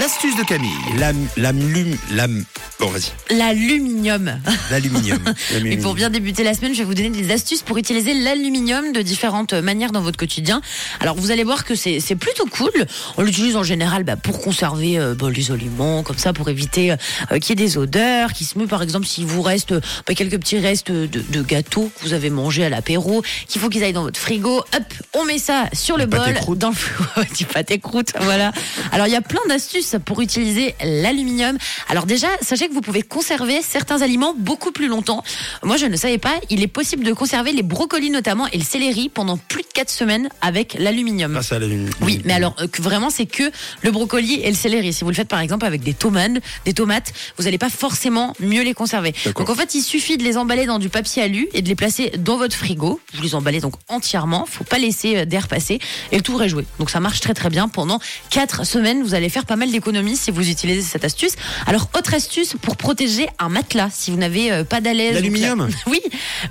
L'astuce de Camille. L'am, l'am. Bon, vas-y. L'aluminium. L'aluminium. Et pour bien débuter la semaine, je vais vous donner des astuces pour utiliser l'aluminium de différentes manières dans votre quotidien. Alors vous allez voir que c'est c'est plutôt cool. On l'utilise en général bah, pour conserver euh, bah, les aliments, comme ça pour éviter euh, qu'il y ait des odeurs, qui se met par exemple s'il vous reste euh, bah, quelques petits restes de, de gâteaux que vous avez mangé à l'apéro, qu'il faut qu'ils aillent dans votre frigo. Hop, on met ça sur le bol, croûte. dans le du pâté croûte. Voilà. Alors il y a plein d'astuces pour utiliser l'aluminium. Alors déjà, sachez que vous pouvez conserver certains aliments beaucoup plus longtemps. Moi, je ne savais pas. Il est possible de conserver les brocolis notamment et le céleri pendant plus de 4 semaines avec l'aluminium. Ah. Oui, mais alors euh, vraiment c'est que le brocoli et le céleri. Si vous le faites par exemple avec des tomates, des tomates, vous n'allez pas forcément mieux les conserver. Donc en fait, il suffit de les emballer dans du papier alu et de les placer dans votre frigo. Vous les emballez donc entièrement, faut pas laisser euh, d'air passer et le tour est joué. Donc ça marche très très bien pendant 4 semaines, vous allez faire pas mal d'économies si vous utilisez cette astuce. Alors autre astuce pour protéger un matelas si vous n'avez euh, pas d'alaise la- L'aluminium oui,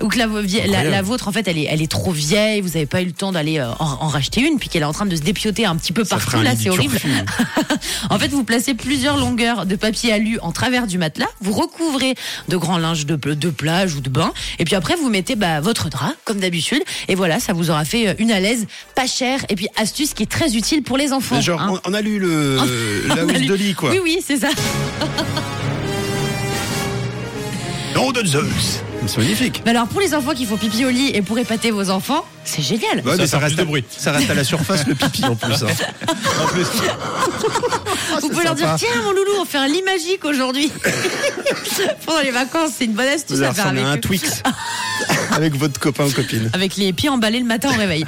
ou que la, vôtre en fait elle est, elle est trop vieille, vous n'avez pas eu le temps d'aller euh, en, en racheter une, puis qu'elle est en train de se dépioter un petit peu Ça partout. Là, c'est horrible. En fait, vous placez plusieurs longueurs de papier alu en travers du matelas, vous recouvrez de grands linges de, de plage ou de bain, et puis après vous mettez bah, votre drap comme d'habitude, et voilà, ça vous aura fait euh, une à l'aise, pas cher, et puis astuce qui est très utile pour les enfants. Mais genre, hein. on, on a lu le, la On housse de lit, quoi. Oui, oui, c'est ça. Nom de Zeus. C'est magnifique. Mais alors pour les enfants qui font pipi au lit et pour épater vos enfants, c'est génial. Ouais, mais ça, reste à, bruit. ça reste à la surface, le pipi, en plus. hein. En plus, Vous pouvez leur dire tiens mon loulou, on fait un lit magique aujourd'hui. Pendant les vacances, c'est une bonne astuce Vous à faire avec à un eux. Twix. avec votre copain ou copine. Avec les pieds emballés le matin au réveil.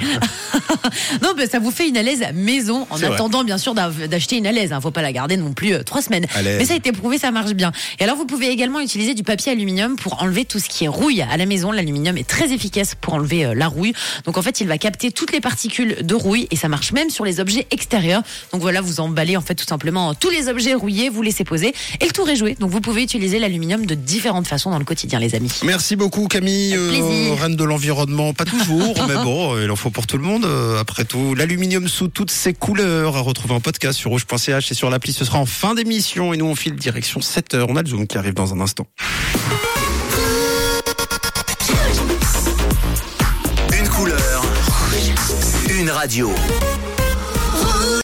non, mais ça vous fait une alaise maison en vrai. attendant bien sûr d'acheter une alaise. Hein. Faut pas la garder non plus euh, trois semaines. Mais ça a été prouvé, ça marche bien. Et alors vous pouvez également utiliser du papier aluminium pour enlever tout ce qui est rouille à la maison. L'aluminium est très efficace pour enlever euh, la rouille. Donc en fait, il va capter toutes les particules de rouille et ça marche même sur les objets extérieurs. Donc voilà, vous emballez en fait tout simplement tous les objets rouillés, vous laissez poser et le tour est joué. Donc vous pouvez utiliser l'aluminium de différentes façons dans le quotidien, les amis. Merci beaucoup Camille, Plaisir. reine de l'environnement, pas toujours, mais bon, il en faut pour tout le monde. euh, Après tout, l'aluminium sous toutes ses couleurs à retrouver en podcast sur rouge.ch et sur l'appli, ce sera en fin d'émission et nous on file direction 7h. On a le zoom qui arrive dans un instant. Une couleur. Une radio.